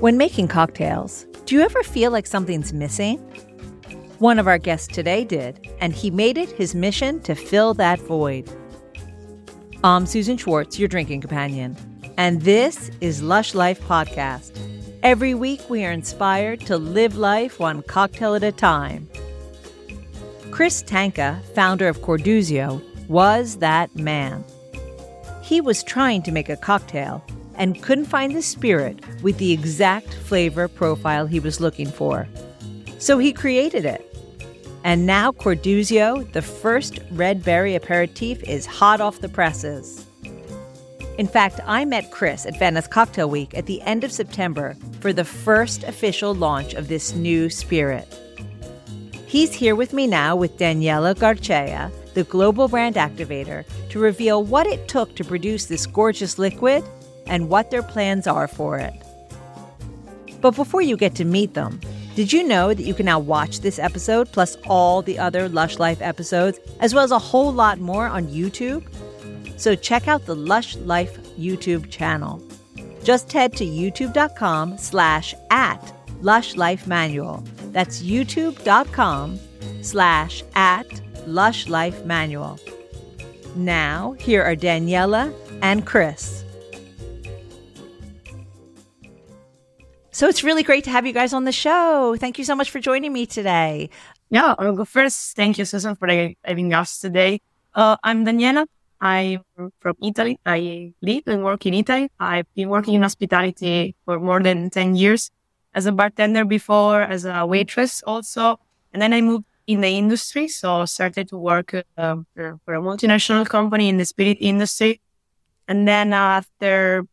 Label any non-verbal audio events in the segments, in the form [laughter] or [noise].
When making cocktails, do you ever feel like something's missing? One of our guests today did, and he made it his mission to fill that void. I'm Susan Schwartz, your drinking companion, and this is Lush Life Podcast. Every week, we are inspired to live life one cocktail at a time. Chris Tanka, founder of Cordusio, was that man. He was trying to make a cocktail and couldn't find the spirit with the exact flavor profile he was looking for. So he created it. And now Cordusio, the first red berry aperitif, is hot off the presses. In fact, I met Chris at Venice Cocktail Week at the end of September for the first official launch of this new spirit. He's here with me now with Daniela Garcia, the global brand activator, to reveal what it took to produce this gorgeous liquid and what their plans are for it. But before you get to meet them, did you know that you can now watch this episode plus all the other Lush Life episodes, as well as a whole lot more on YouTube? So check out the Lush Life YouTube channel. Just head to youtube.com slash at Lush Life Manual. That's youtube.com slash at Lush Life Manual. Now, here are Daniela and Chris. So it's really great to have you guys on the show. Thank you so much for joining me today. Yeah, I'll go first. Thank you, Susan, for having us today. Uh, I'm Daniela. I'm from Italy. I live and work in Italy. I've been working in hospitality for more than 10 years as a bartender before, as a waitress also. And then I moved in the industry. So started to work for, for, a multinational company in the spirit industry. And then after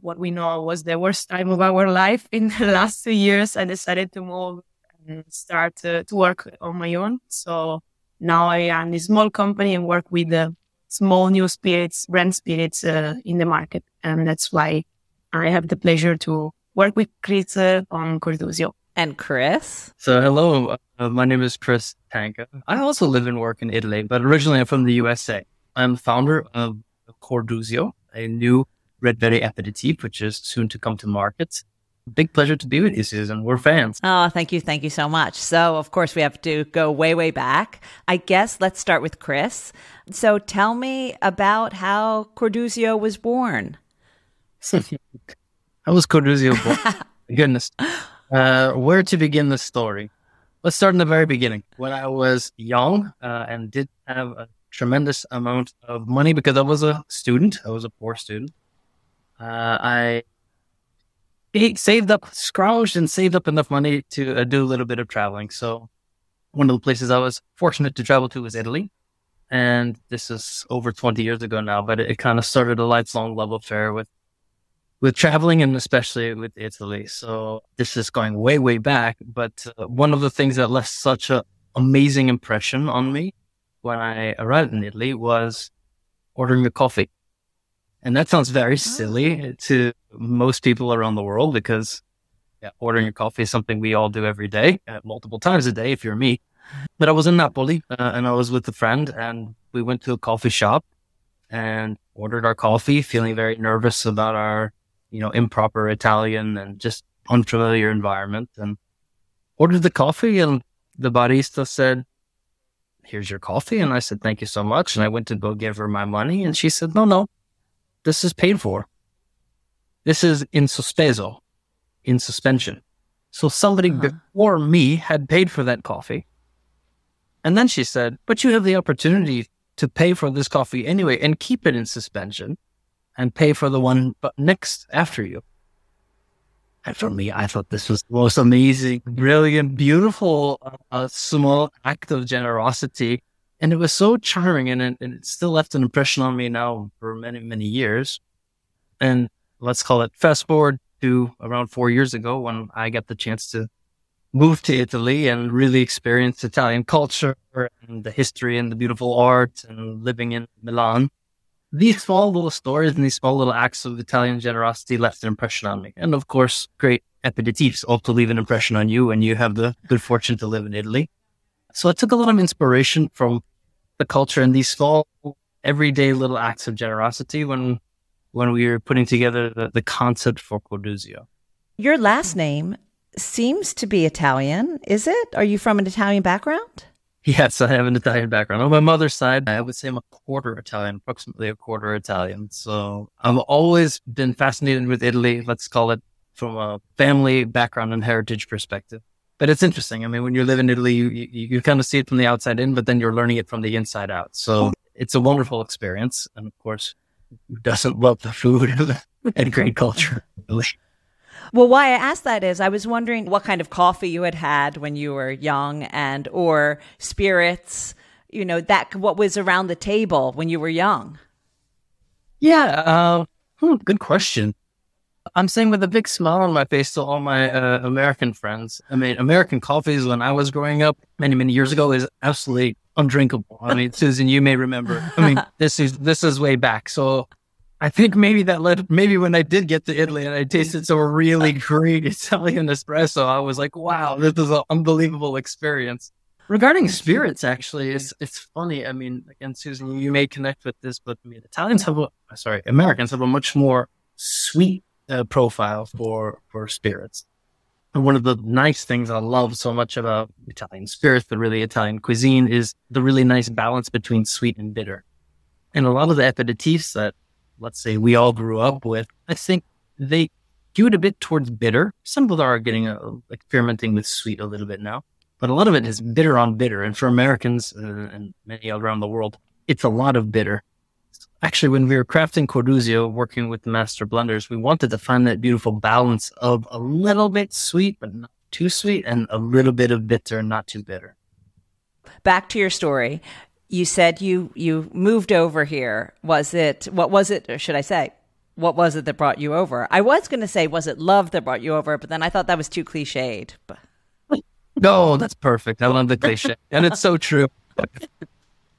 what we know was the worst time of our life in [laughs] the last two years, I decided to move and start to, to work on my own. So now I am a small company and work with uh, small new spirits, brand spirits uh, in the market. And that's why I have the pleasure to work with Chris uh, on Cordusio. And Chris? So, hello, uh, my name is Chris Tanka. I also live and work in Italy, but originally I'm from the USA. I'm founder of Cordusio, a new red berry aperitif, which is soon to come to market. Big pleasure to be with you, Susan. We're fans. Oh, thank you. Thank you so much. So, of course, we have to go way, way back. I guess let's start with Chris. So, tell me about how Cordusio was born. [laughs] how was Cordusio born? [laughs] Goodness. Uh, where to begin the story? Let's start in the very beginning. When I was young uh, and did have a tremendous amount of money because I was a student, I was a poor student. Uh, I saved up, scrounged and saved up enough money to uh, do a little bit of traveling. So one of the places I was fortunate to travel to was Italy. And this is over 20 years ago now, but it, it kind of started a lifelong love affair with, with traveling and especially with Italy. So this is going way, way back. But uh, one of the things that left such an amazing impression on me when I arrived in Italy was ordering a coffee. And that sounds very silly oh. to most people around the world because yeah, ordering a coffee is something we all do every day, uh, multiple times a day if you're me. But I was in Napoli uh, and I was with a friend and we went to a coffee shop and ordered our coffee, feeling very nervous about our, you know, improper Italian and just unfamiliar environment and ordered the coffee and the barista said, here's your coffee. And I said, thank you so much. And I went to go give her my money and she said, no, no, this is paid for. This is in sospeso, in suspension. So somebody uh-huh. before me had paid for that coffee. And then she said, but you have the opportunity to pay for this coffee anyway and keep it in suspension and pay for the one next after you. And for me, I thought this was the most amazing, brilliant, beautiful, uh, small act of generosity and it was so charming and it, and it still left an impression on me now for many many years. And let's call it fast forward to around four years ago when i got the chance to move to italy and really experience italian culture and the history and the beautiful art and living in milan. These small little stories and these small little acts of italian generosity left an impression on me. And of course great aperitifs also leave an impression on you when you have the good fortune to live in italy so I took a lot of inspiration from the culture and these small, everyday little acts of generosity when when we were putting together the, the concept for Cordusio. Your last name seems to be Italian, is it? Are you from an Italian background? Yes, I have an Italian background. On my mother's side, I would say I'm a quarter Italian, approximately a quarter Italian. So I've always been fascinated with Italy, let's call it from a family background and heritage perspective. But it's interesting. I mean, when you live in Italy, you, you, you kind of see it from the outside in, but then you're learning it from the inside out. So it's a wonderful experience. And of course, who doesn't love the food and great culture? Really. Well, why I asked that is I was wondering what kind of coffee you had had when you were young and or spirits, you know, that what was around the table when you were young. Yeah, uh, hmm, good question. I'm saying with a big smile on my face to all my uh, American friends. I mean, American coffees when I was growing up many, many years ago is absolutely undrinkable. I mean, [laughs] Susan, you may remember. I mean, this is this is way back. So I think maybe that led, maybe when I did get to Italy and I tasted some really great Italian espresso, I was like, wow, this is an unbelievable experience. Regarding spirits, actually, it's it's funny. I mean, again, Susan, you may connect with this, but I mean, Italians have a sorry, Americans have a much more sweet uh, profile for for spirits. And one of the nice things I love so much about Italian spirits, but really Italian cuisine, is the really nice balance between sweet and bitter. And a lot of the aperitifs that let's say we all grew up with, I think they skew it a bit towards bitter. Some people are getting uh, experimenting with sweet a little bit now, but a lot of it is bitter on bitter. And for Americans uh, and many around the world, it's a lot of bitter. Actually, when we were crafting Cordusio, working with the master blenders, we wanted to find that beautiful balance of a little bit sweet, but not too sweet, and a little bit of bitter, not too bitter. Back to your story you said you you moved over here. Was it what was it? Or should I say? What was it that brought you over? I was going to say, was it love that brought you over? But then I thought that was too cliched. But... [laughs] No, that's perfect. I love the cliche, and it's so true.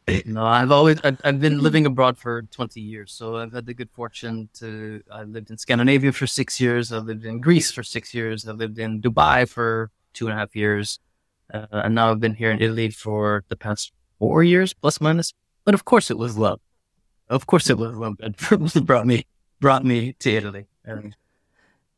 [laughs] no, I've always I've, I've, been living [clears throat] abroad for 20 years, so I've had the good fortune to. I lived in Scandinavia for six years. I lived in Greece for six years. I lived in Dubai for two and a half years, uh, and now I've been here in Italy for the past four years plus minus. But of course it was love. Of course it was love that [laughs] brought me brought me to Italy. And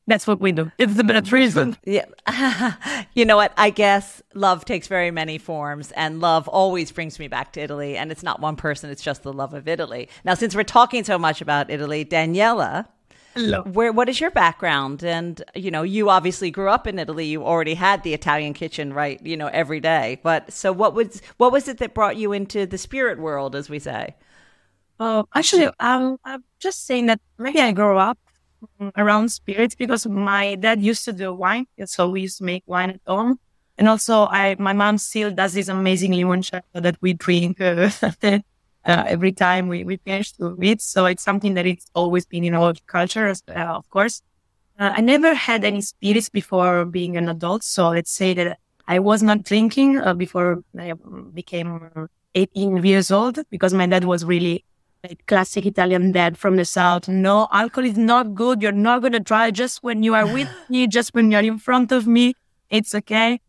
that's what we do. It's the best reason. Yeah. [laughs] you know what? I guess love takes very many forms, and love always brings me back to Italy. And it's not one person, it's just the love of Italy. Now, since we're talking so much about Italy, Daniela, Hello. Where what is your background? And you know, you obviously grew up in Italy. You already had the Italian kitchen, right? You know, every day. But so, what was what was it that brought you into the spirit world, as we say? Oh, actually, um, I'm just saying that maybe I grew up around spirits because my dad used to do wine, so we used to make wine at home. And also, I my mom still does this amazing limoncello that we drink uh, [laughs] uh, every time we, we finish to read. So it's something that it's always been in our culture, uh, of course. Uh, I never had any spirits before being an adult. So let's say that I was not drinking uh, before I became 18 years old because my dad was really classic Italian dad from the South. No, alcohol is not good. You're not going to try just when you are with [sighs] me, just when you're in front of me. It's okay.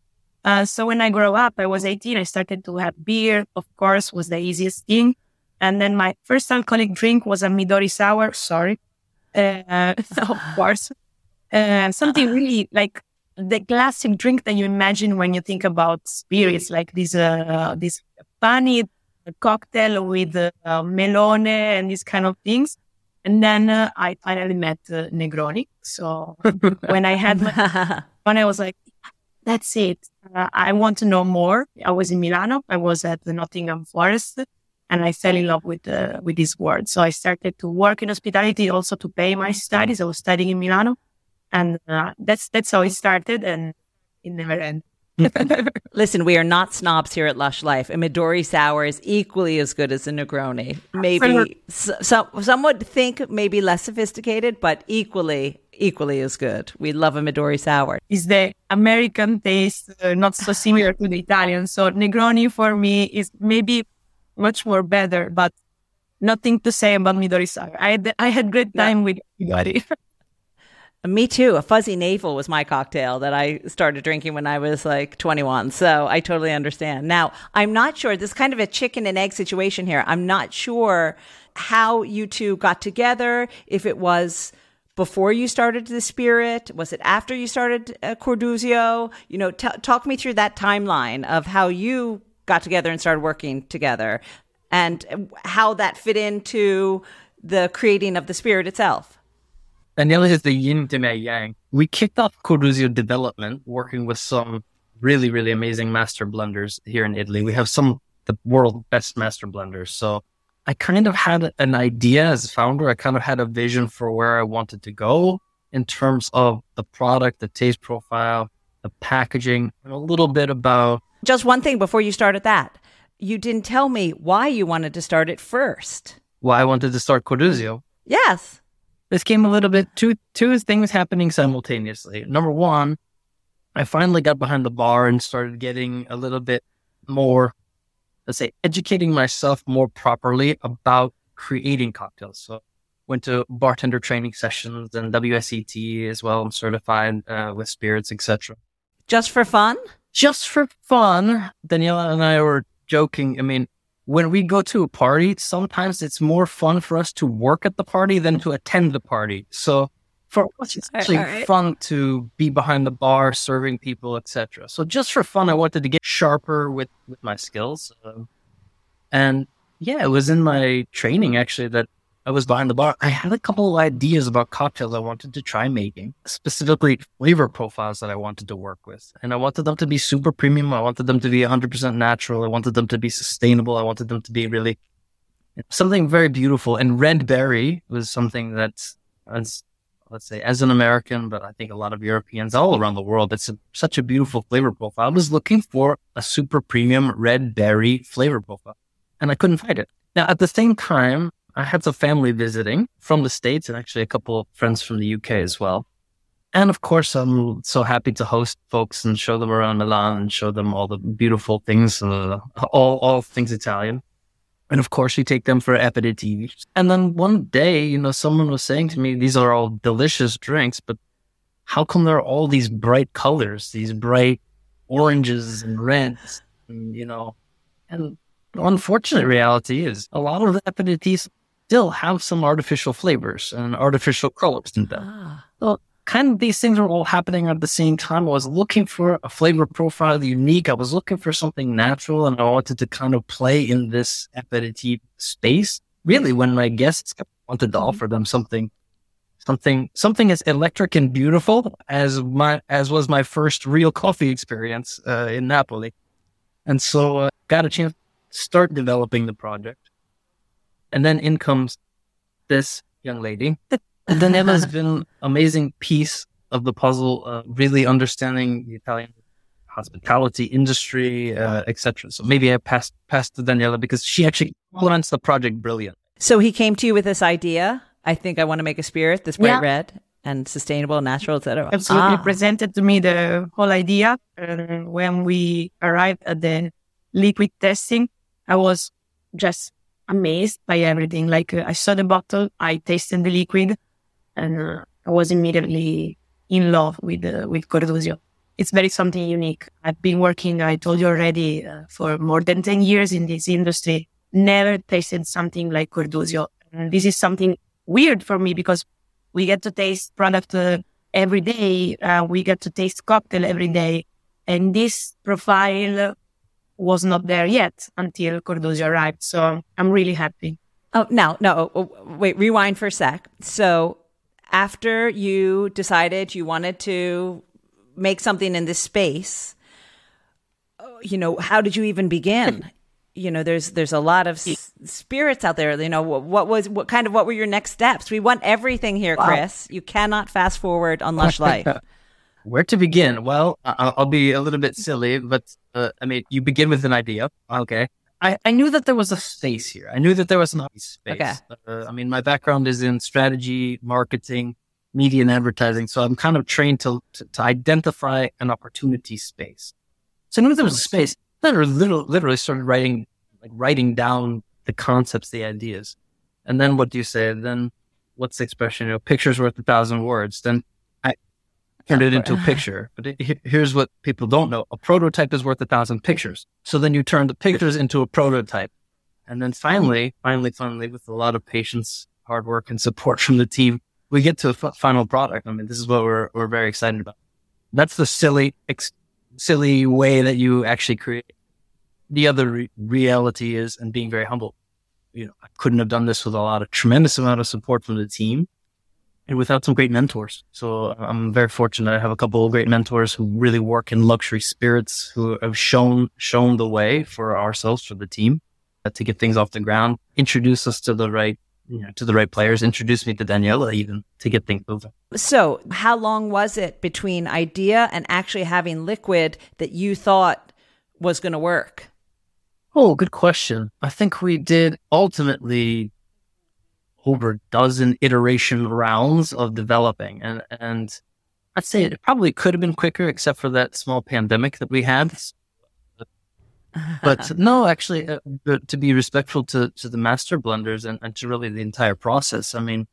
Uh, so when I grew up, I was 18. I started to have beer. Of course, was the easiest thing. And then my first alcoholic drink was a Midori sour. Sorry, uh, [laughs] of course, uh, something [sighs] really like the classic drink that you imagine when you think about spirits, like this uh, this funny cocktail with uh, melone and these kind of things. And then uh, I finally met uh, Negroni. So [laughs] when I had my, [laughs] when I was like, that's it. Uh, I want to know more. I was in Milano. I was at the Nottingham Forest and I fell in love with uh, with this word. So I started to work in hospitality also to pay my studies. I was studying in Milano, and uh, that's that's how it started, and it never ended. [laughs] Listen, we are not snobs here at Lush Life. A Midori sour is equally as good as a Negroni. Maybe some some would think maybe less sophisticated, but equally equally as good. We love a Midori sour. Is the American taste uh, not so similar to the Italian? So Negroni for me is maybe much more better, but nothing to say about Midori sour. I had, I had great time yeah. with everybody. [laughs] Me too. A fuzzy navel was my cocktail that I started drinking when I was like 21. So I totally understand. Now, I'm not sure. This is kind of a chicken and egg situation here. I'm not sure how you two got together, if it was before you started the Spirit? Was it after you started uh, Cordusio? You know, t- talk me through that timeline of how you got together and started working together and how that fit into the creating of the Spirit itself. Daniela is the yin to my yang. We kicked off Cordusio development working with some really, really amazing master blenders here in Italy. We have some the world's best master blenders. So I kind of had an idea as a founder. I kind of had a vision for where I wanted to go in terms of the product, the taste profile, the packaging, and a little bit about. Just one thing before you started that. You didn't tell me why you wanted to start it first. Why I wanted to start Cordusio. Yes. This came a little bit two two things happening simultaneously. Number one, I finally got behind the bar and started getting a little bit more let's say, educating myself more properly about creating cocktails. So went to bartender training sessions and WSET as well. I'm certified uh, with spirits, etc. Just for fun? Just for fun. Daniela and I were joking. I mean, when we go to a party, sometimes it's more fun for us to work at the party than to attend the party. So for us, it's actually right. fun to be behind the bar, serving people, etc. So just for fun, I wanted to get sharper with with my skills, um, and yeah, it was in my training actually that I was behind the bar. I had a couple of ideas about cocktails I wanted to try making, specifically flavor profiles that I wanted to work with, and I wanted them to be super premium. I wanted them to be 100% natural. I wanted them to be sustainable. I wanted them to be really something very beautiful. And red berry was something that's let's say, as an American, but I think a lot of Europeans all around the world, it's a, such a beautiful flavor profile. I was looking for a super premium red berry flavor profile and I couldn't find it. Now, at the same time, I had some family visiting from the States and actually a couple of friends from the UK as well. And of course, I'm so happy to host folks and show them around Milan and show them all the beautiful things, uh, all, all things Italian. And of course, you take them for aperitifs. And then one day, you know, someone was saying to me, these are all delicious drinks, but how come there are all these bright colors, these bright oranges and reds, and, you know, and the unfortunate reality is a lot of the aperitifs still have some artificial flavors and artificial colors in them. Ah. So kind of these things were all happening at the same time. I was looking for a flavor profile unique. I was looking for something natural and I wanted to kind of play in this aperitif space. Really, when my guests wanted to mm-hmm. offer them something, something, something as electric and beautiful as my, as was my first real coffee experience, uh, in Napoli. And so, uh, got a chance to start developing the project. And then in comes this young lady Daniela has [laughs] been an amazing piece of the puzzle, uh, really understanding the Italian hospitality industry, uh, etc. So maybe I passed passed to Daniela because she actually implements the project brilliant. So he came to you with this idea. I think I want to make a spirit this bright yeah. red and sustainable, natural, etc. Absolutely, ah. presented to me the whole idea. And when we arrived at the liquid testing, I was just amazed by everything. Like uh, I saw the bottle, I tasted the liquid, and uh, I was immediately in love with uh, with Cordusio. It's very something unique. I've been working, I told you already, uh, for more than 10 years in this industry. Never tasted something like Cordusio. And this is something weird for me because we get to taste product uh, every day. Uh, we get to taste cocktail every day. And this profile was not there yet until Cordusio arrived. So I'm really happy. Oh, no, no. Oh, wait, rewind for a sec. So after you decided you wanted to make something in this space, uh, you know, how did you even begin? you know, there's there's a lot of s- spirits out there. You know, what, what, was what kind of what were your next steps? We want everything here, wow. Chris. You cannot fast forward on Lush [laughs] Life. Where to begin? Well, I'll be a little bit silly, but uh, I mean, you begin with an idea. Okay. I, I knew that there was a space here. I knew that there was an space. Okay. Uh, I mean, my background is in strategy, marketing, media, and advertising. So I'm kind of trained to, to, to identify an opportunity space. So I knew there was a space. Then I literally, literally started writing, like writing down the concepts, the ideas. And then what do you say? Then what's the expression? You know, pictures worth a thousand words. Then turned it into a picture. But it, here's what people don't know. A prototype is worth a thousand pictures. So then you turn the pictures into a prototype. And then finally, finally, finally, with a lot of patience, hard work and support from the team, we get to a f- final product. I mean, this is what we're we're very excited about. That's the silly ex- silly way that you actually create. The other re- reality is, and being very humble, you know, I couldn't have done this with a lot of tremendous amount of support from the team and without some great mentors. So I'm very fortunate. I have a couple of great mentors who really work in luxury spirits, who have shown shown the way for ourselves, for the team, uh, to get things off the ground, introduce us to the right you know, to the right players, introduce me to Daniela even to get things moving. So, how long was it between idea and actually having liquid that you thought was going to work? Oh, good question. I think we did ultimately over a dozen iteration rounds of developing and and I'd say it probably could have been quicker except for that small pandemic that we had. But [laughs] no, actually, uh, to be respectful to, to the master blenders and, and to really the entire process, I mean,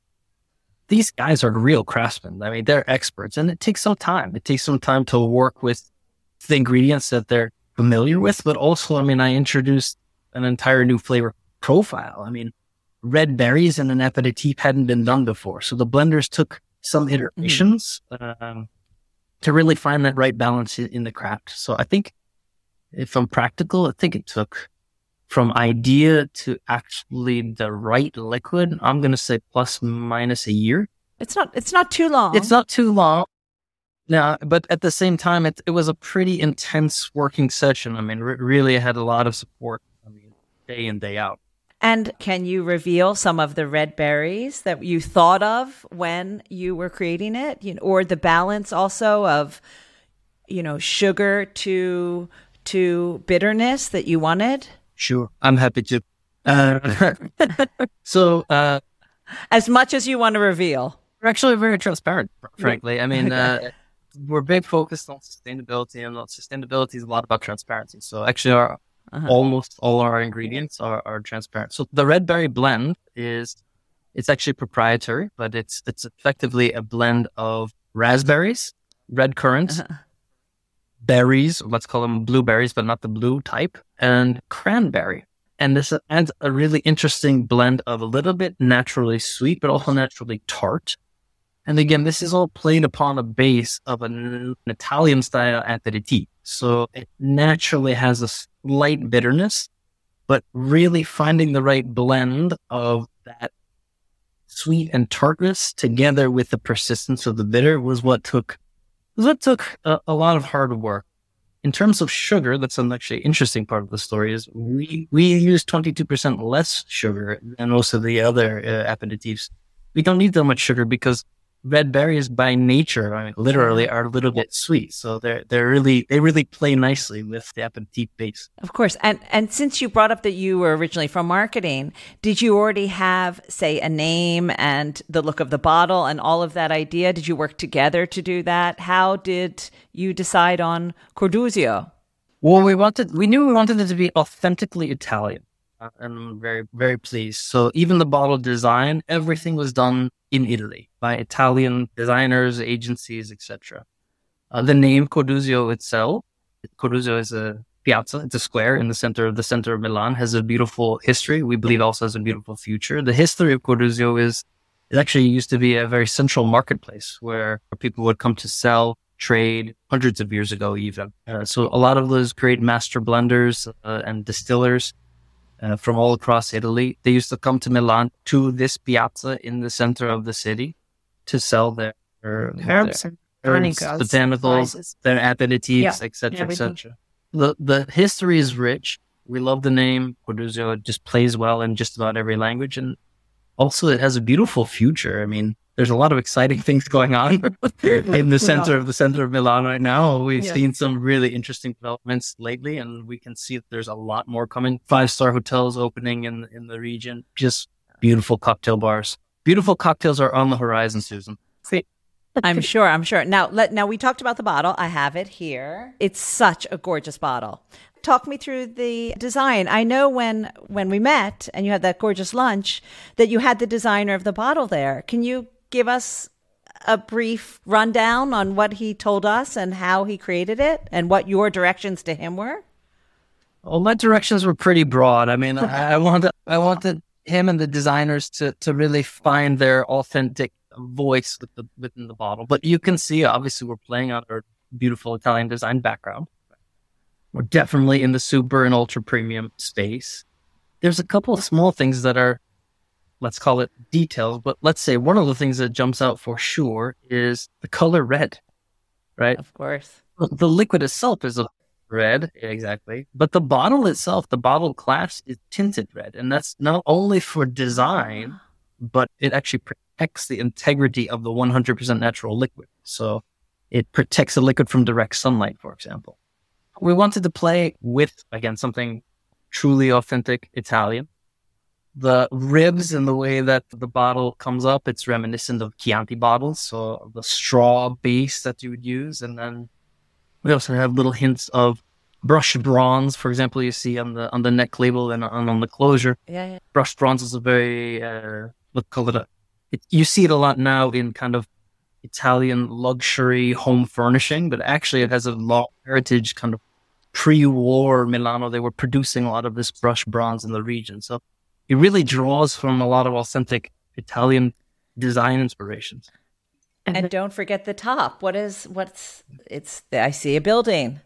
these guys are real craftsmen. I mean, they're experts and it takes some time. It takes some time to work with the ingredients that they're familiar with, but also, I mean, I introduced an entire new flavor profile. I mean, red berries and an aperitif hadn't been done before. So the blenders took some mm-hmm. iterations mm-hmm. um, to really find that right balance in, in, the craft. So I think if I'm practical, I think it took from idea to actually the right liquid. I'm going to say plus minus a year. It's not, it's not too long. It's not too long. Now, but at the same time, it, it was a pretty intense working session. I mean, really, I had a lot of support. I mean, day in, day out. And can you reveal some of the red berries that you thought of when you were creating it, you know, or the balance also of, you know, sugar to to bitterness that you wanted? Sure, I'm happy to. Uh, [laughs] so, uh, as much as you want to reveal, we're actually very transparent. Frankly, I mean, uh, we're big focused on sustainability, and sustainability is a lot about transparency. So, actually, our uh-huh. Almost all our ingredients are, are transparent. So the red berry blend is it's actually proprietary, but it's it's effectively a blend of raspberries, red currants, uh-huh. berries, let's call them blueberries, but not the blue type, and cranberry. And this adds a really interesting blend of a little bit naturally sweet, but also naturally tart. And again, this is all played upon a base of an, an Italian style aperitif. So it naturally has a slight bitterness, but really finding the right blend of that sweet and tartness together with the persistence of the bitter was what took was what took a, a lot of hard work. In terms of sugar, that's an actually interesting part of the story is we we use 22% less sugar than most of the other uh, aperitifs. We don't need that much sugar because red berries by nature, I mean, literally are a little bit sweet. So they're, they're really, they really play nicely with the aperitif base. Of course. And, and since you brought up that you were originally from marketing, did you already have, say, a name and the look of the bottle and all of that idea? Did you work together to do that? How did you decide on Cordusio? Well, we wanted, we knew we wanted it to be authentically Italian. Uh, and I'm very, very pleased. So even the bottle design, everything was done in Italy by Italian designers, agencies, etc. Uh, the name Cordusio itself, Cordusio is a piazza, it's a square in the center of the center of Milan, has a beautiful history. We believe also has a beautiful future. The history of Cordusio is it actually used to be a very central marketplace where people would come to sell, trade hundreds of years ago, even. Uh, so a lot of those great master blenders uh, and distillers uh, from all across Italy. They used to come to Milan to this piazza in the center of the city to sell their, their herbs, their herbs botanicals, spices. their aperitifs, etc., yeah. etc. The the history is rich. We love the name Cordusio. It just plays well in just about every language, and also it has a beautiful future. I mean, there's a lot of exciting [laughs] things going on [laughs] in the center of the center of Milan right now. We've yeah. seen some really interesting developments lately, and we can see that there's a lot more coming. Five star hotels opening in in the region. Just beautiful cocktail bars. Beautiful cocktails are on the horizon, Susan. See. I'm [laughs] sure. I'm sure. Now, let, now we talked about the bottle. I have it here. It's such a gorgeous bottle talk me through the design. I know when when we met and you had that gorgeous lunch that you had the designer of the bottle there. Can you give us a brief rundown on what he told us and how he created it and what your directions to him were? Well, my directions were pretty broad. I mean, I, I wanted I wanted him and the designers to to really find their authentic voice with the, within the bottle. But you can see, obviously, we're playing on our beautiful Italian design background. We're definitely in the super and ultra premium space. There's a couple of small things that are, let's call it details, but let's say one of the things that jumps out for sure is the color red, right? Of course. The liquid itself is red, exactly. But the bottle itself, the bottle glass is tinted red. And that's not only for design, but it actually protects the integrity of the 100% natural liquid. So it protects the liquid from direct sunlight, for example. We wanted to play with, again, something truly authentic Italian. The ribs and the way that the bottle comes up, it's reminiscent of Chianti bottles. So the straw base that you would use. And then we also have little hints of brushed bronze, for example, you see on the on the neck label and on, on the closure. Yeah, yeah. Brushed bronze is a very uh, let's call it a. It, you see it a lot now in kind of Italian luxury home furnishing, but actually it has a long heritage kind of pre-war Milano. They were producing a lot of this brushed bronze in the region, so it really draws from a lot of authentic Italian design inspirations. And don't forget the top. What is what's it's I see a building.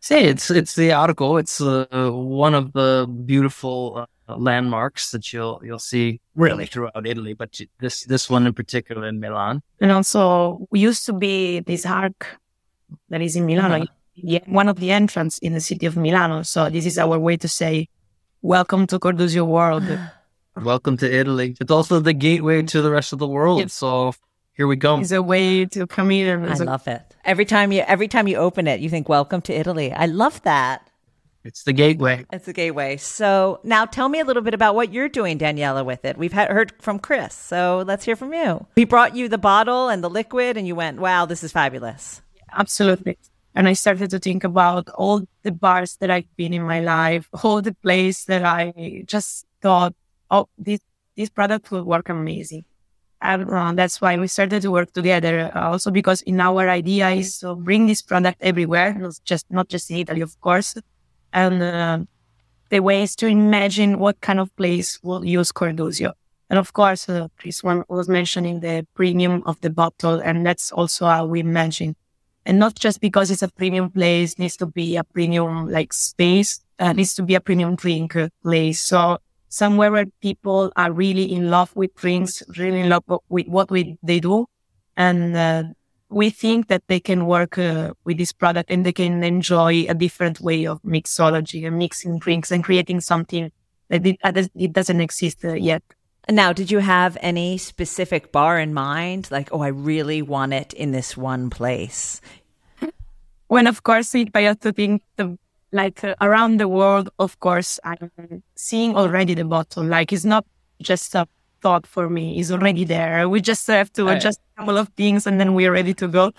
See, it's it's the article. It's uh, one of the beautiful uh, landmarks that you'll you'll see really throughout Italy, but this this one in particular in Milan. And also, we used to be this arc that is in Milano, uh-huh. yeah, one of the entrance in the city of Milano. So this is our way to say, "Welcome to Cordusio World." [gasps] Welcome to Italy. It's also the gateway mm. to the rest of the world. Yep. So here we go. It's a way to come in. I love it. Every time you every time you open it, you think, "Welcome to Italy." I love that. It's the gateway. It's the gateway. So now tell me a little bit about what you're doing, Daniela, with it. We've had, heard from Chris, so let's hear from you. We brought you the bottle and the liquid, and you went, "Wow, this is fabulous." Absolutely. And I started to think about all the bars that I've been in my life, all the places that I just thought, "Oh, this this product will work amazing." and uh, that's why we started to work together. Uh, also because in our idea is to bring this product everywhere, not just not just in Italy, of course. And uh, the way is to imagine what kind of place will use Cordusio. And of course, uh, Chris one was mentioning the premium of the bottle, and that's also how we imagine. And not just because it's a premium place, needs to be a premium like space, uh, needs to be a premium drink place. So somewhere where people are really in love with drinks, really in love with what we, they do. And uh, we think that they can work uh, with this product and they can enjoy a different way of mixology and mixing drinks and creating something that it, it doesn't exist uh, yet. Now, did you have any specific bar in mind? Like, oh, I really want it in this one place. When, of course, if I have to think the like uh, around the world, of course, I'm seeing already the bottle. Like it's not just a thought for me; it's already there. We just have to right. adjust a couple of things, and then we're ready to go.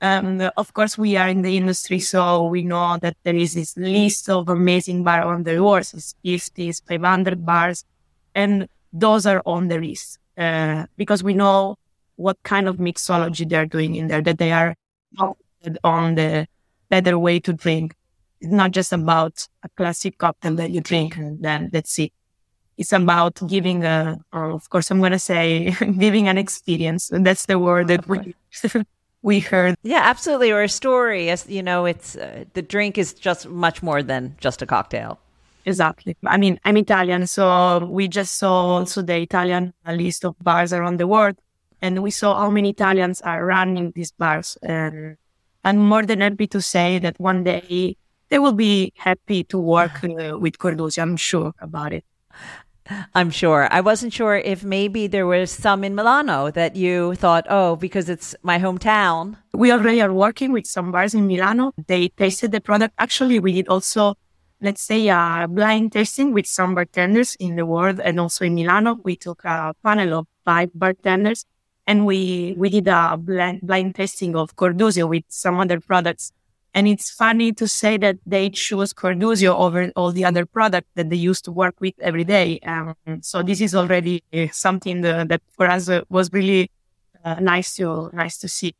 Um, of course, we are in the industry, so we know that there is this list of amazing bars on the world. It's 50, 500 bars, and those are on the list uh, because we know what kind of mixology they're doing in there. That they are on the better way to drink it's not just about a classic cocktail that you drink and then that's it. It's about giving a, of course, I'm going to say [laughs] giving an experience. That's the word that we, [laughs] we heard. Yeah, absolutely. Or a story. As you know, it's uh, the drink is just much more than just a cocktail. Exactly. I mean, I'm Italian, so we just saw also the Italian list of bars around the world, and we saw how many Italians are running these bars. And I'm more than happy to say that one day they will be happy to work uh, with Cordusio. I'm sure about it. I'm sure. I wasn't sure if maybe there was some in Milano that you thought, oh, because it's my hometown. We already are working with some bars in Milano. They tasted the product. Actually, we did also, let's say, a blind tasting with some bartenders in the world and also in Milano. We took a panel of five bartenders and we, we did a blind, blind tasting of Cordusio with some other products and it's funny to say that they chose Cordusio over all the other products that they used to work with every day. Um, so this is already something that, that for us uh, was really uh, nice to nice to see.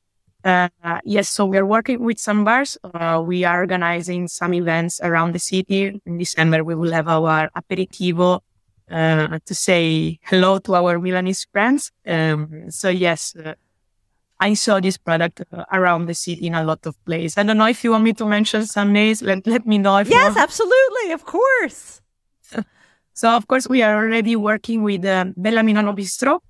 Uh, yes, so we are working with some bars. Uh, we are organizing some events around the city. In December, we will have our aperitivo uh, to say hello to our Milanese friends. Um, so yes, uh, I saw this product uh, around the city in a lot of places. I don't know if you want me to mention some names. Let, let me know. If yes, absolutely. Of course. [laughs] So, of course, we are already working with uh, Bella Milano Bistro.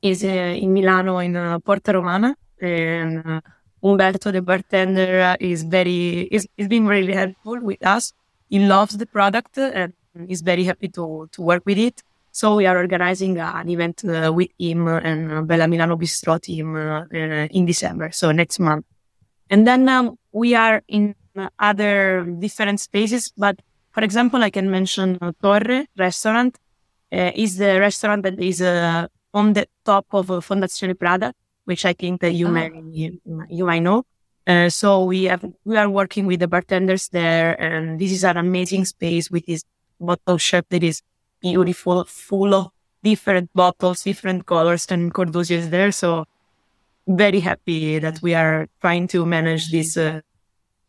is uh, in Milano in uh, Porta Romana. And uh, Umberto, the bartender, is very, is, is being really helpful with us. He loves the product and is very happy to, to work with it. So we are organizing an event uh, with him and uh, Bella Milano Bistro team uh, in December, so next month. And then um, we are in other different spaces, but for example, I can mention Torre restaurant. is the restaurant that is on the top of Fondazione Prada, which I think that you oh. may you, you might know. Uh, so we have we are working with the bartenders there, and this is an amazing space with this bottle shop that is beautiful, full of different bottles, different colors, and Cordusio is there. So very happy that we are trying to manage this uh,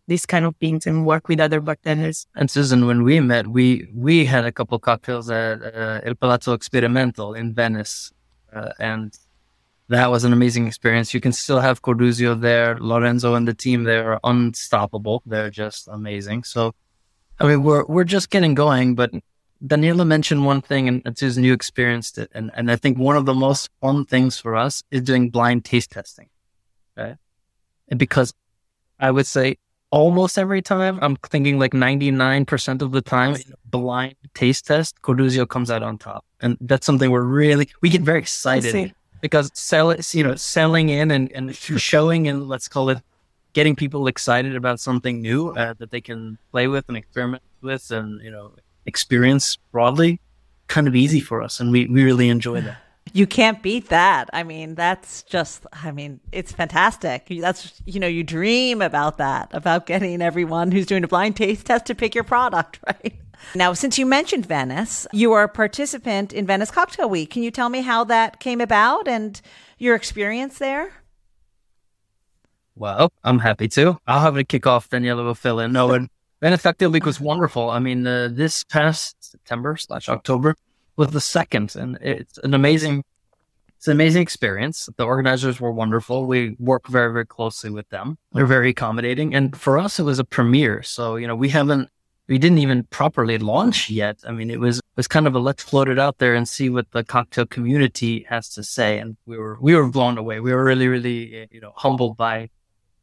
this kind of things and work with other bartenders. And Susan, when we met, we we had a couple cocktails at uh, El Palazzo Experimental in Venice, uh, and that was an amazing experience. You can still have Cordusio there. Lorenzo and the team They are unstoppable. They're just amazing. So, I mean, we're we're just getting going, but Daniela mentioned one thing, and, and Susan, you experienced it, and and I think one of the most fun things for us is doing blind taste testing, right? And because I would say almost every time, I'm thinking like 99% of the time, blind taste test, Cordusio comes out on top, and that's something we're really we get very excited because sell you know, selling in and and [laughs] showing and let's call it getting people excited about something new uh, that they can play with and experiment with, and you know experience broadly kind of easy for us and we, we really enjoy that you can't beat that. I mean that's just i mean it's fantastic. That's you know you dream about that about getting everyone who's doing a blind taste test to pick your product [laughs] right? Now since you mentioned venice you are a participant in venice cocktail week. Can you tell me how that came about and your experience there? Well i'm happy to. I'll have it kick off daniela will fill in. No and Venice Cocktail Week was wonderful. I mean, uh, this past September slash October was the second, and it's an amazing, it's an amazing experience. The organizers were wonderful. We work very, very closely with them. They're very accommodating, and for us, it was a premiere. So you know, we haven't, we didn't even properly launch yet. I mean, it was it was kind of a let's float it out there and see what the cocktail community has to say, and we were we were blown away. We were really, really, you know, humbled by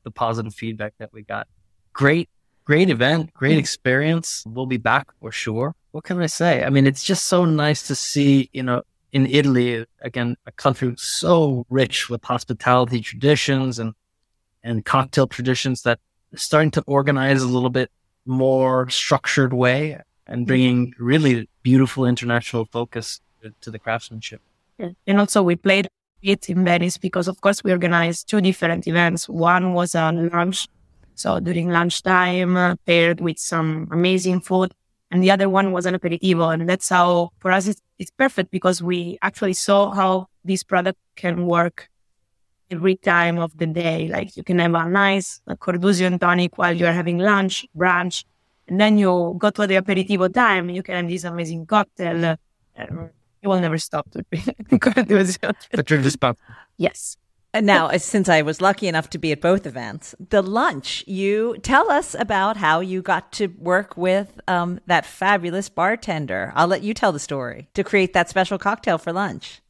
the positive feedback that we got. Great great event, great experience. We'll be back for sure. What can I say? I mean, it's just so nice to see, you know, in Italy, again, a country so rich with hospitality traditions and, and cocktail traditions that starting to organize a little bit more structured way and mm-hmm. bringing really beautiful international focus to, to the craftsmanship. Yeah. And also we played it in Venice because of course we organized two different events. One was a lunch so during lunchtime, uh, paired with some amazing food. And the other one was an aperitivo. And that's how, for us, it's, it's perfect because we actually saw how this product can work every time of the day. Like you can have a nice a Cordusio and tonic while you're having lunch, brunch, and then you go to the aperitivo time. You can have this amazing cocktail. Uh, you will never stop to drink [laughs] Cordusio. But drink this Yes. Now, since I was lucky enough to be at both events, the lunch, you tell us about how you got to work with um, that fabulous bartender. I'll let you tell the story to create that special cocktail for lunch.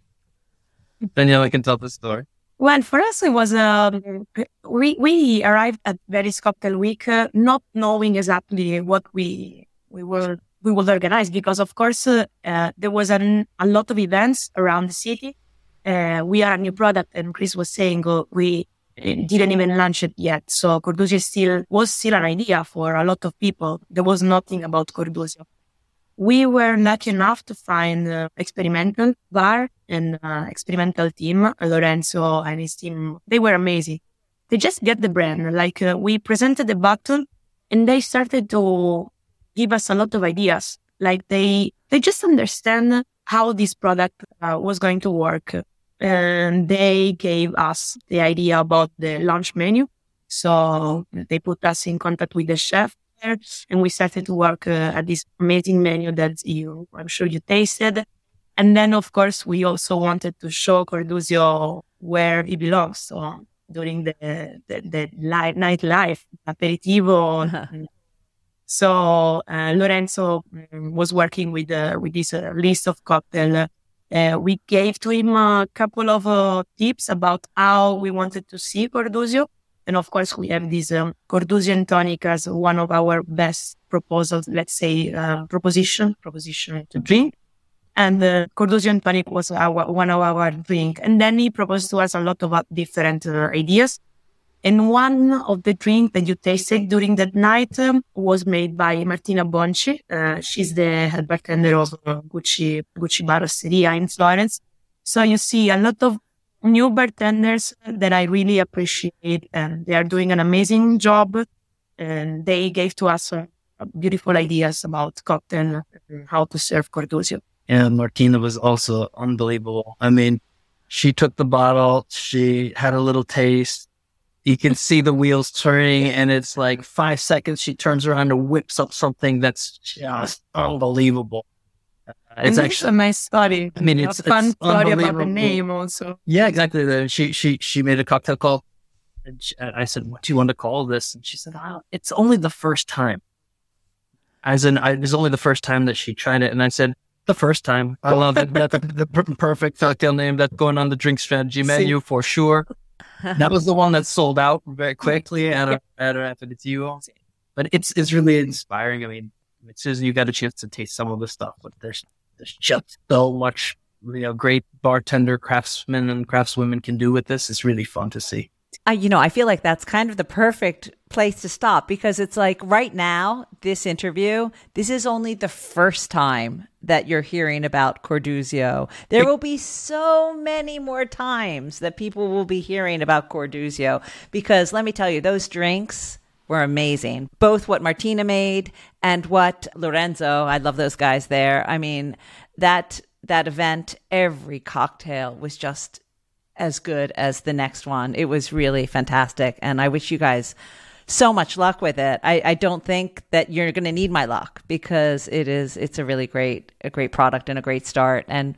Daniela can tell the story. Well, for us, it was um, we we arrived at Venice Cocktail Week uh, not knowing exactly what we we were we would organize because, of course, uh, uh, there was an, a lot of events around the city uh, we are a new product, and Chris was saying oh, we didn't even launch it yet. So Cordusio still was still an idea for a lot of people. There was nothing about Cordusio. We were lucky enough to find uh, experimental bar and uh, experimental team, Lorenzo and his team. They were amazing. They just get the brand. Like uh, we presented the bottle and they started to give us a lot of ideas. Like they, they just understand how this product uh, was going to work and they gave us the idea about the lunch menu. So they put us in contact with the chef there. And we started to work uh, at this amazing menu that you, I'm sure you tasted. And then, of course, we also wanted to show Cordusio where he belongs. So during the, the, the light, nightlife, aperitivo. [laughs] so uh, Lorenzo um, was working with, uh, with this uh, list of cocktail. Uh, we gave to him a couple of uh, tips about how we wanted to see Cordusio. And of course, we have this um, Cordusian tonic as one of our best proposals, let's say, uh, proposition, proposition to drink. And the Cordusian tonic was our, one of our drink. And then he proposed to us a lot of different uh, ideas. And one of the drinks that you tasted during that night um, was made by Martina Bonci. Uh, she's the head bartender of uh, Gucci, Gucci Bar Osteria in Florence. So you see a lot of new bartenders that I really appreciate and they are doing an amazing job. And they gave to us uh, beautiful ideas about cocktail and how to serve Cordusio. And Martina was also unbelievable. I mean, she took the bottle, she had a little taste. You can see the wheels turning, and it's like five seconds. She turns around and whips up something that's just unbelievable. It's actually a nice story. I mean, it's a fun it's story about the name also. Yeah, exactly. She she she made a cocktail call and, she, and I said, "What do you want to call this?" And she said, oh, "It's only the first time." As in, I, it was only the first time that she tried it, and I said, the first time. I love it. That's the perfect cocktail name that's going on the drink strategy menu for sure. [laughs] That was the one that sold out very quickly at a, at a aperitivo. But it's it's really inspiring. I mean, as soon as you got a chance to taste some of the stuff, but there's there's just so much you know great bartender craftsmen and craftswomen can do with this. It's really fun to see. I, you know, I feel like that's kind of the perfect place to stop because it's like right now, this interview, this is only the first time that you're hearing about Cordusio. There will be so many more times that people will be hearing about Cordusio because let me tell you, those drinks were amazing. Both what Martina made and what Lorenzo, I love those guys there. I mean, that that event, every cocktail was just as good as the next one. It was really fantastic. And I wish you guys so much luck with it. I, I don't think that you're going to need my luck because it is, it's a really great, a great product and a great start. And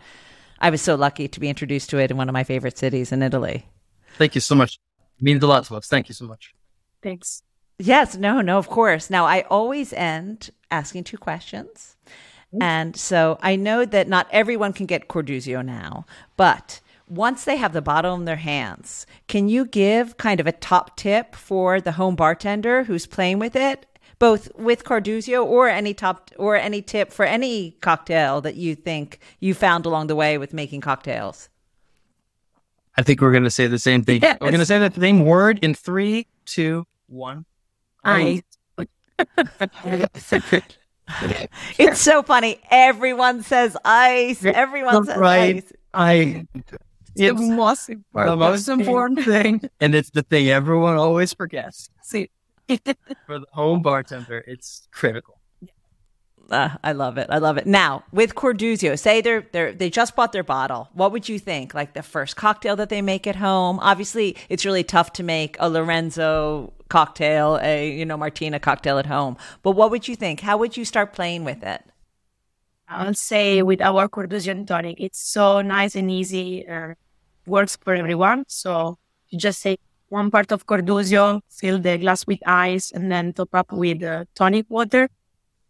I was so lucky to be introduced to it in one of my favorite cities in Italy. Thank you so much. It means a lot to us. Thank you so much. Thanks. Yes, no, no, of course. Now, I always end asking two questions. Mm-hmm. And so I know that not everyone can get Cordusio now, but once they have the bottle in their hands, can you give kind of a top tip for the home bartender who's playing with it, both with Cordusio or any top or any tip for any cocktail that you think you found along the way with making cocktails? I think we're going to say the same thing. Yes. We're going to say the same word in three, two, one. Ice. [laughs] it's so funny. Everyone says ice. Everyone says right. ice. I it's the most important, the most important thing. [laughs] And it's the thing everyone always forgets. See, [laughs] for the home bartender, it's critical. Uh, I love it. I love it. Now, with Cordusio, say they're they they just bought their bottle. What would you think? Like the first cocktail that they make at home? Obviously, it's really tough to make a Lorenzo cocktail, a you know Martina cocktail at home. But what would you think? How would you start playing with it? I'll say with our Cordusian tonic, it's so nice and easy. Uh, works for everyone. So you just take one part of Cordusio, fill the glass with ice, and then top up with uh, tonic water.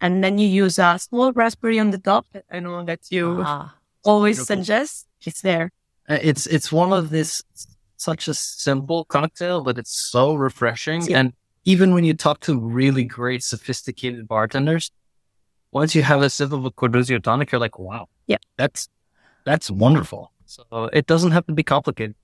And then you use a small raspberry on the top. I know that you ah, always beautiful. suggest. It's there. Uh, it's it's one of this such a simple cocktail, but it's so refreshing. Yeah. And even when you talk to really great, sophisticated bartenders, once you have a sip of a Cordusio tonic, you're like, wow, yeah, that's that's wonderful. So it doesn't have to be complicated.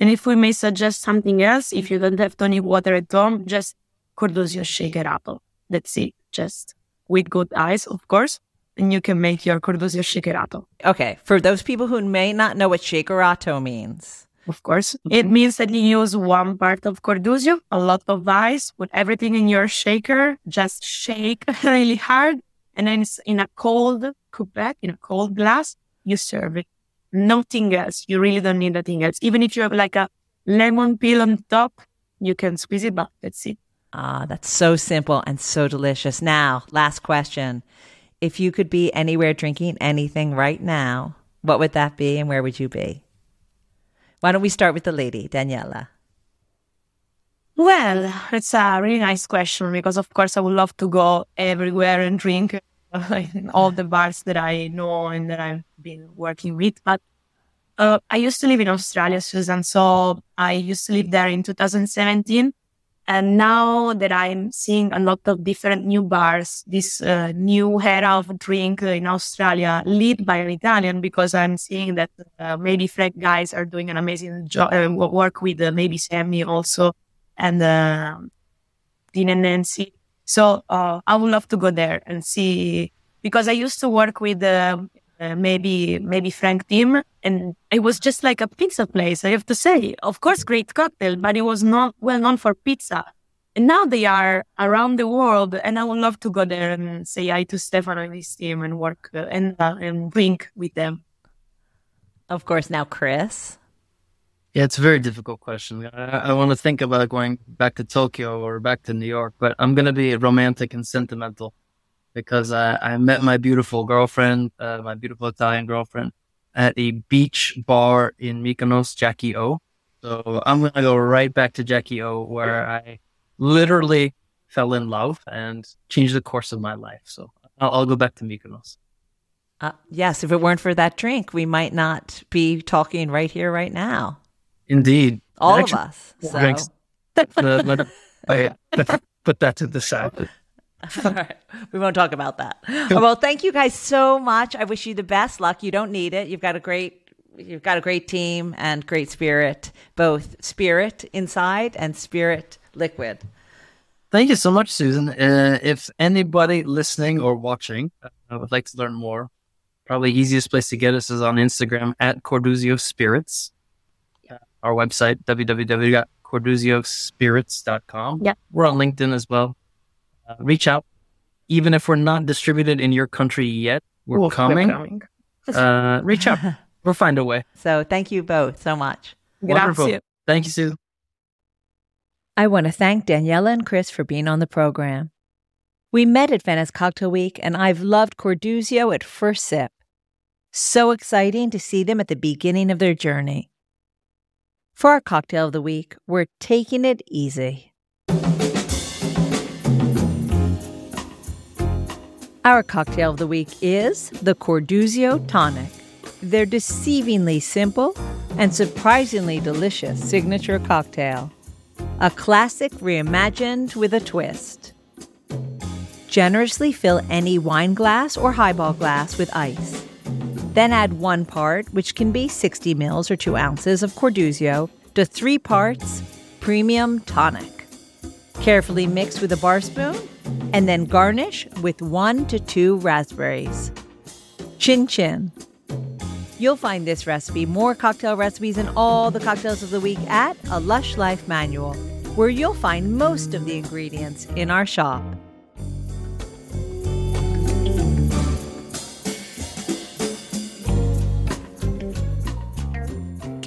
And if we may suggest something else, if you don't have tonic water at home, just Cordusio shaker apple. That's it. Just with good ice, of course. And you can make your Cordusio shakerato. Okay. For those people who may not know what shakerato means. Of course. It means that you use one part of Cordusio, a lot of ice, put everything in your shaker, just shake [laughs] really hard. And then in a cold coupette, in a cold glass, you serve it nothing else. You really don't need anything else. Even if you have like a lemon peel on top, you can squeeze it, but that's it. Ah, that's so simple and so delicious. Now, last question. If you could be anywhere drinking anything right now, what would that be and where would you be? Why don't we start with the lady, Daniela? Well, it's a really nice question because, of course, I would love to go everywhere and drink [laughs] all the bars that I know and that I've been working with. But uh, I used to live in Australia, Susan. So I used to live there in 2017. And now that I'm seeing a lot of different new bars, this uh, new era of drink in Australia, led by an Italian, because I'm seeing that uh, maybe Frank guys are doing an amazing job, uh, work with uh, maybe Sammy also, and uh, Dean and Nancy. So uh, I would love to go there and see, because I used to work with uh, maybe maybe Frank Tim, and it was just like a pizza place. I have to say, of course, great cocktail, but it was not well known for pizza. And now they are around the world, and I would love to go there and say hi to Stefano and his team and work uh, and uh, and drink with them. Of course, now Chris. Yeah, it's a very difficult question. I, I want to think about going back to Tokyo or back to New York, but I'm going to be romantic and sentimental because I, I met my beautiful girlfriend, uh, my beautiful Italian girlfriend, at a beach bar in Mykonos, Jackie O. So I'm gonna go right back to Jackie O, where I literally fell in love and changed the course of my life. So I'll, I'll go back to Mykonos. Uh, yes, if it weren't for that drink, we might not be talking right here, right now. Indeed, all of us. So. Drinks, uh, [laughs] put that to the side. All right. We won't talk about that. well, thank you guys so much. I wish you the best luck. You don't need it. You've got a great you've got a great team and great spirit, both spirit inside and spirit liquid. Thank you so much, Susan. Uh, if anybody listening or watching uh, would like to learn more, probably easiest place to get us is on Instagram at Cordusio Spirits. Our website, www.cordusiospirits.com. Yeah. We're on LinkedIn as well uh, reach out. Even if we're not distributed in your country yet, we're Ooh, coming. We're coming. uh, reach out. [laughs] We'll find a way. So thank you both so much. Wonderful. Grazie. Thank you, Sue. I want to thank Daniela and Chris for being on the program. We met at Venice Cocktail Week, and I've loved Cordusio at first sip. So exciting to see them at the beginning of their journey. For our cocktail of the week, we're taking it easy. Our cocktail of the week is the Cordusio Tonic. Their deceivingly simple and surprisingly delicious signature cocktail. A classic reimagined with a twist. Generously fill any wine glass or highball glass with ice. Then add one part, which can be 60 mils or 2 ounces of Cordusio, to three parts premium tonic. Carefully mix with a bar spoon and then garnish with one to two raspberries. Chin chin. You'll find this recipe, more cocktail recipes, and all the cocktails of the week at a Lush Life manual, where you'll find most of the ingredients in our shop.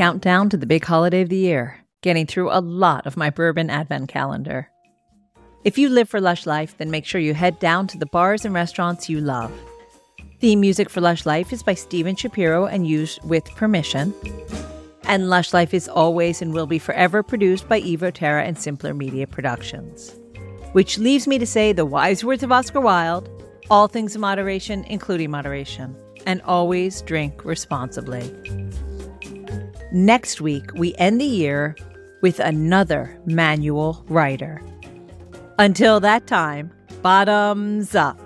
Countdown to the big holiday of the year, getting through a lot of my bourbon advent calendar. If you live for Lush Life, then make sure you head down to the bars and restaurants you love. Theme music for Lush Life is by Steven Shapiro and used with permission. And Lush Life is always and will be forever produced by Evo Terra and Simpler Media Productions. Which leaves me to say the wise words of Oscar Wilde all things in moderation, including moderation, and always drink responsibly. Next week, we end the year with another manual writer. Until that time, bottoms up.